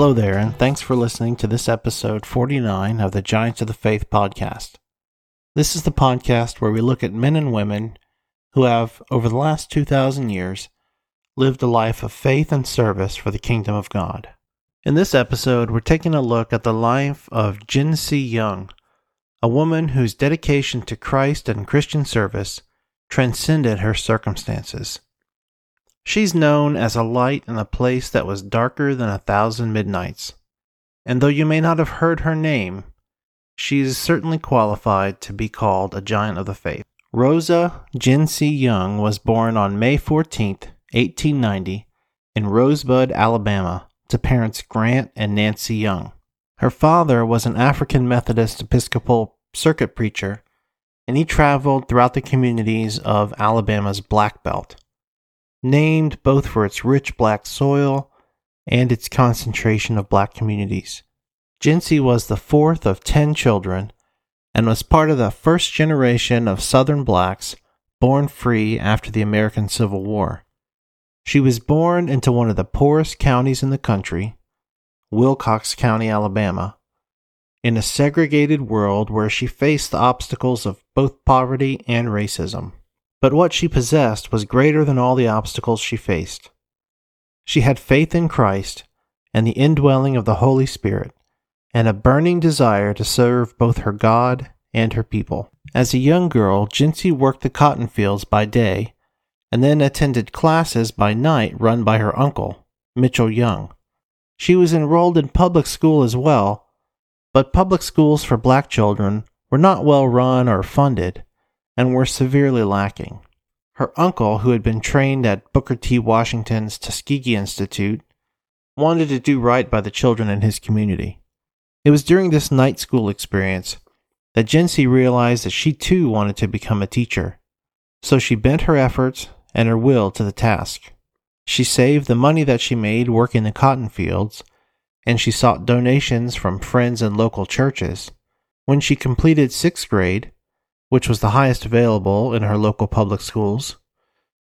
Hello there, and thanks for listening to this episode 49 of the Giants of the Faith podcast. This is the podcast where we look at men and women who have, over the last 2,000 years, lived a life of faith and service for the kingdom of God. In this episode, we're taking a look at the life of Jinsey Young, a woman whose dedication to Christ and Christian service transcended her circumstances. She's known as a light in a place that was darker than a thousand midnights. And though you may not have heard her name, she is certainly qualified to be called a giant of the faith. Rosa Jinsey Young was born on May 14, 1890, in Rosebud, Alabama, to parents Grant and Nancy Young. Her father was an African Methodist Episcopal circuit preacher, and he traveled throughout the communities of Alabama's Black Belt named both for its rich black soil and its concentration of black communities. Jin was the fourth of ten children and was part of the first generation of Southern blacks born free after the American Civil War. She was born into one of the poorest counties in the country, Wilcox County, Alabama, in a segregated world where she faced the obstacles of both poverty and racism. But what she possessed was greater than all the obstacles she faced. She had faith in Christ and the indwelling of the Holy Spirit, and a burning desire to serve both her God and her people. As a young girl, Jinsey worked the cotton fields by day and then attended classes by night run by her uncle, Mitchell Young. She was enrolled in public school as well, but public schools for black children were not well run or funded, and were severely lacking. Her uncle, who had been trained at Booker T. Washington's Tuskegee Institute, wanted to do right by the children in his community. It was during this night school experience that Si realized that she too wanted to become a teacher, so she bent her efforts and her will to the task. She saved the money that she made working the cotton fields, and she sought donations from friends and local churches. When she completed sixth grade, which was the highest available in her local public schools,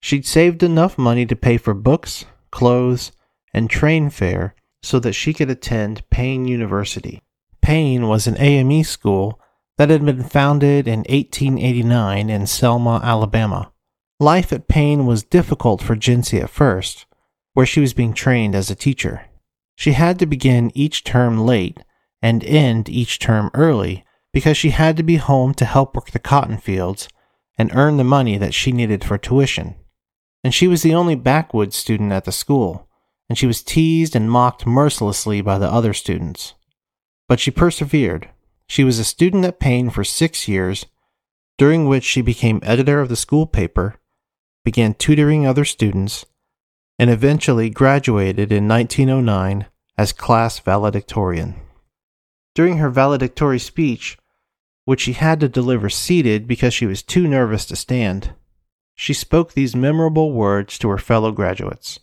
she'd saved enough money to pay for books, clothes, and train fare so that she could attend Payne University. Payne was an AME school that had been founded in 1889 in Selma, Alabama. Life at Payne was difficult for Jinsey at first, where she was being trained as a teacher. She had to begin each term late and end each term early because she had to be home to help work the cotton fields and earn the money that she needed for tuition. And she was the only backwoods student at the school, and she was teased and mocked mercilessly by the other students. But she persevered. She was a student at Payne for six years, during which she became editor of the school paper, began tutoring other students, and eventually graduated in 1909 as class valedictorian. During her valedictory speech, which she had to deliver seated because she was too nervous to stand, she spoke these memorable words to her fellow graduates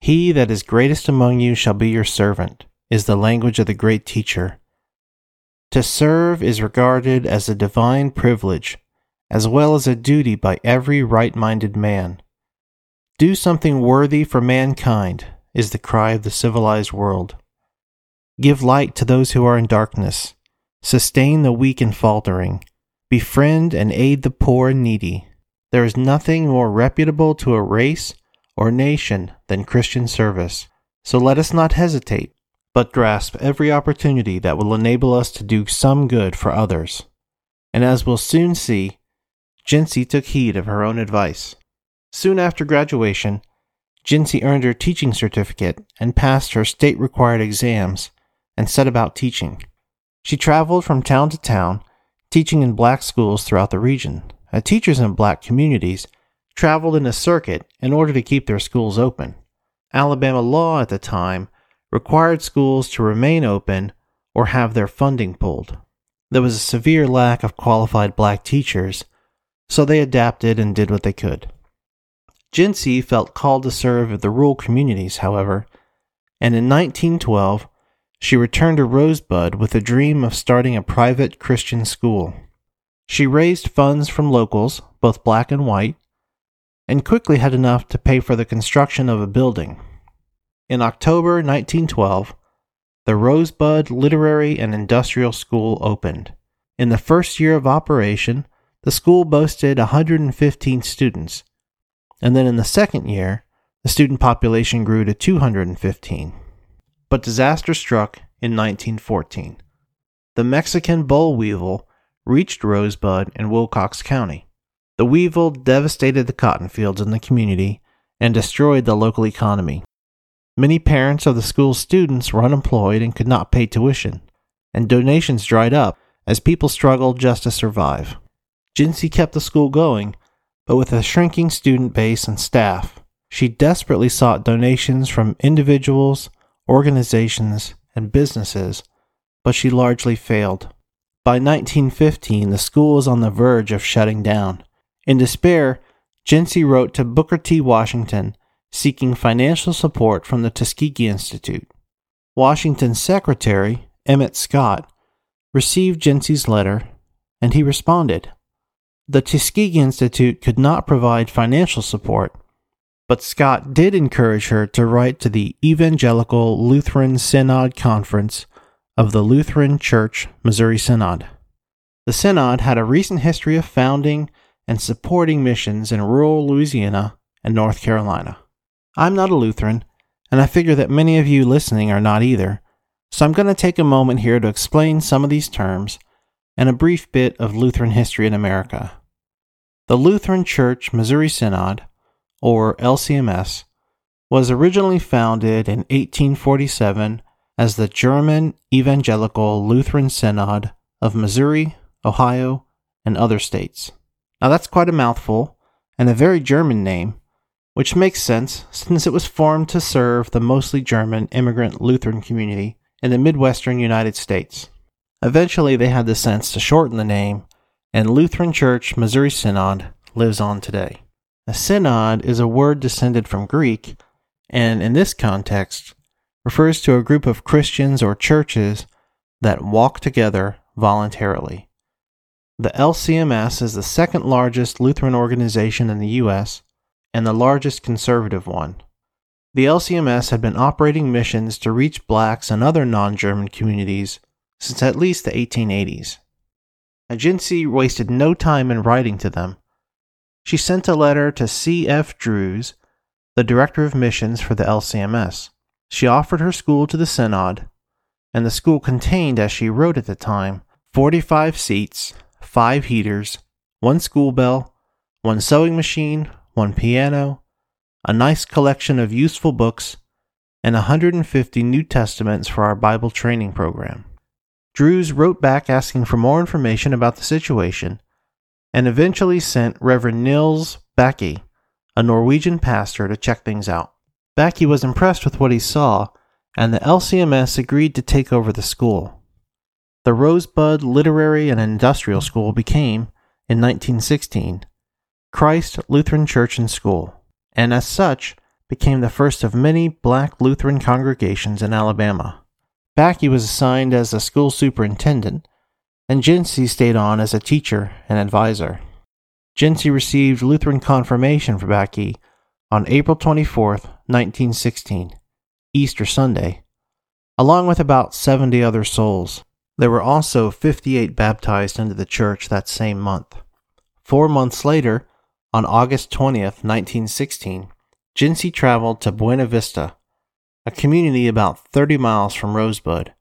He that is greatest among you shall be your servant, is the language of the great teacher. To serve is regarded as a divine privilege, as well as a duty by every right minded man. Do something worthy for mankind, is the cry of the civilized world. Give light to those who are in darkness. Sustain the weak and faltering. Befriend and aid the poor and needy. There is nothing more reputable to a race or nation than Christian service. So let us not hesitate, but grasp every opportunity that will enable us to do some good for others. And as we'll soon see, Jinsey took heed of her own advice. Soon after graduation, Jinsey earned her teaching certificate and passed her state required exams and set about teaching. She traveled from town to town, teaching in black schools throughout the region. Uh, teachers in black communities traveled in a circuit in order to keep their schools open. Alabama law at the time required schools to remain open or have their funding pulled. There was a severe lack of qualified black teachers, so they adapted and did what they could. Si felt called to serve the rural communities, however, and in 1912 she returned to Rosebud with a dream of starting a private Christian school. She raised funds from locals, both black and white, and quickly had enough to pay for the construction of a building. In October 1912, the Rosebud Literary and Industrial School opened. In the first year of operation, the school boasted 115 students, and then in the second year, the student population grew to 215. But disaster struck in 1914. The Mexican boll weevil reached Rosebud in Wilcox County. The weevil devastated the cotton fields in the community and destroyed the local economy. Many parents of the school's students were unemployed and could not pay tuition, and donations dried up as people struggled just to survive. Jinsey kept the school going, but with a shrinking student base and staff, she desperately sought donations from individuals, organizations, and businesses, but she largely failed. By 1915, the school was on the verge of shutting down. In despair, Jinsey wrote to Booker T. Washington seeking financial support from the Tuskegee Institute. Washington's secretary, Emmett Scott, received Jinsey's letter, and he responded. The Tuskegee Institute could not provide financial support, but Scott did encourage her to write to the Evangelical Lutheran Synod Conference of the Lutheran Church Missouri Synod. The Synod had a recent history of founding and supporting missions in rural Louisiana and North Carolina. I'm not a Lutheran, and I figure that many of you listening are not either, so I'm going to take a moment here to explain some of these terms and a brief bit of Lutheran history in America. The Lutheran Church Missouri Synod, or LCMS, was originally founded in 1847 as the German Evangelical Lutheran Synod of Missouri, Ohio, and other states. Now that's quite a mouthful and a very German name, which makes sense since it was formed to serve the mostly German immigrant Lutheran community in the Midwestern United States. Eventually, they had the sense to shorten the name, and Lutheran Church Missouri Synod lives on today. A synod is a word descended from Greek, and in this context, refers to a group of Christians or churches that walk together voluntarily. The LCMS is the second largest Lutheran organization in the U.S and the largest conservative one. The LCMS had been operating missions to reach blacks and other non German communities since at least the 1880s. Jinsey wasted no time in writing to them. She sent a letter to C.F. Drews, the director of missions for the LCMS. She offered her school to the Synod, and the school contained, as she wrote at the time, 45 seats, 5 heaters, one school bell, one sewing machine, one piano, a nice collection of useful books, and 150 New Testaments for our Bible training program. Drews wrote back asking for more information about the situation and eventually sent Reverend Nils Bakke, a Norwegian pastor, to check things out. Bakke was impressed with what he saw, and the LCMS agreed to take over the school. The Rosebud Literary and Industrial School became, in 1916, Christ Lutheran Church and School, and as such became the first of many black Lutheran congregations in Alabama. Bakke was assigned as a school superintendent, and Jinsey stayed on as a teacher and advisor. Jinsey received Lutheran confirmation for Bakke on April 24, 1916, Easter Sunday, along with about 70 other souls. There were also 58 baptized into the church that same month. Four months later, on August 20th, 1916, Jinsey traveled to Buena Vista, a community about 30 miles from Rosebud,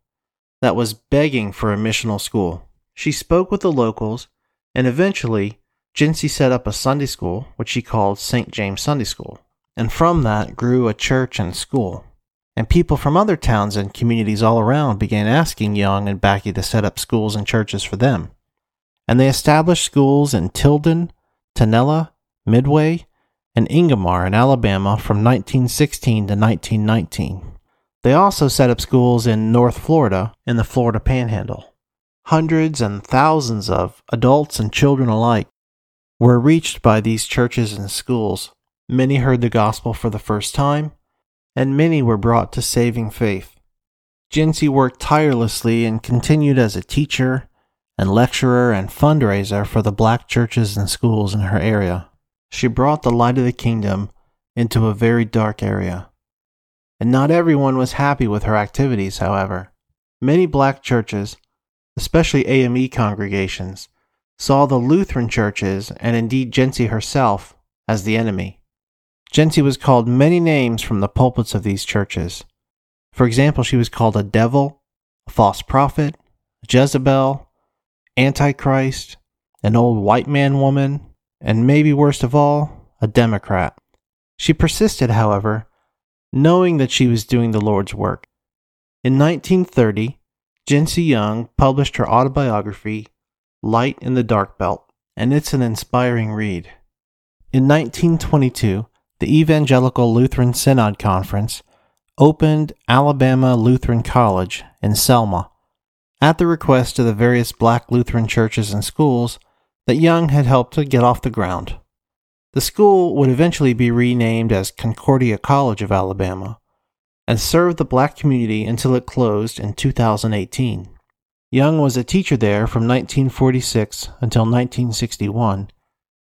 that was begging for a missional school. She spoke with the locals, and eventually, Jinsey set up a Sunday school, which she called St. James Sunday School. And from that grew a church and school. And people from other towns and communities all around began asking Young and Bakke to set up schools and churches for them. And they established schools in Tilden, Tinela, Midway, and Ingomar in Alabama from 1916 to 1919. They also set up schools in North Florida in the Florida Panhandle. Hundreds and thousands of adults and children alike were reached by these churches and schools. Many heard the gospel for the first time, and many were brought to saving faith. Jinsey worked tirelessly and continued as a teacher and lecturer and fundraiser for the black churches and schools in her area. She brought the light of the kingdom into a very dark area. And not everyone was happy with her activities, however. Many black churches, especially AME congregations, saw the Lutheran churches, and indeed Jinsey herself, as the enemy. Jinsey was called many names from the pulpits of these churches. For example, she was called a devil, a false prophet, Jezebel, Antichrist, an old white man woman, and maybe worst of all, a Democrat. She persisted, however, knowing that she was doing the Lord's work. In 1930, Jinsey Young published her autobiography, Light in the Dark Belt, and it's an inspiring read. In 1922, the Evangelical Lutheran Synod Conference opened Alabama Lutheran College in Selma at the request of the various black Lutheran churches and schools that Young had helped to get off the ground. The school would eventually be renamed as Concordia College of Alabama and served the black community until it closed in 2018. Young was a teacher there from 1946 until 1961,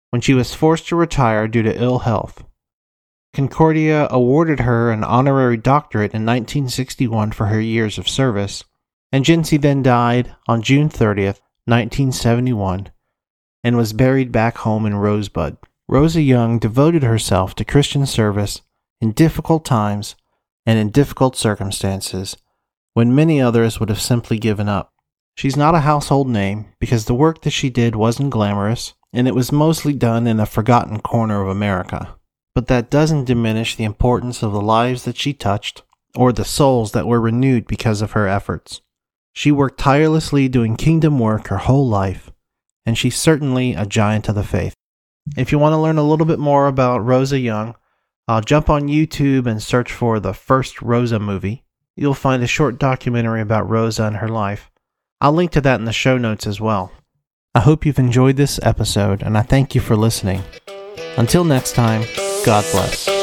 when she was forced to retire due to ill health. Concordia awarded her an honorary doctorate in 1961 for her years of service, and Jinsey then died on June 30th, 1971, and was buried back home in Rosebud. Rosa Young devoted herself to Christian service in difficult times and in difficult circumstances when many others would have simply given up. She's not a household name because the work that she did wasn't glamorous and it was mostly done in a forgotten corner of America. But that doesn't diminish the importance of the lives that she touched or the souls that were renewed because of her efforts. She worked tirelessly doing kingdom work her whole life, and she's certainly a giant of the faith. If you want to learn a little bit more about Rosa Young, I'll jump on YouTube and search for the first Rosa movie. You'll find a short documentary about Rosa and her life. I'll link to that in the show notes as well. I hope you've enjoyed this episode, and I thank you for listening. Until next time, God bless.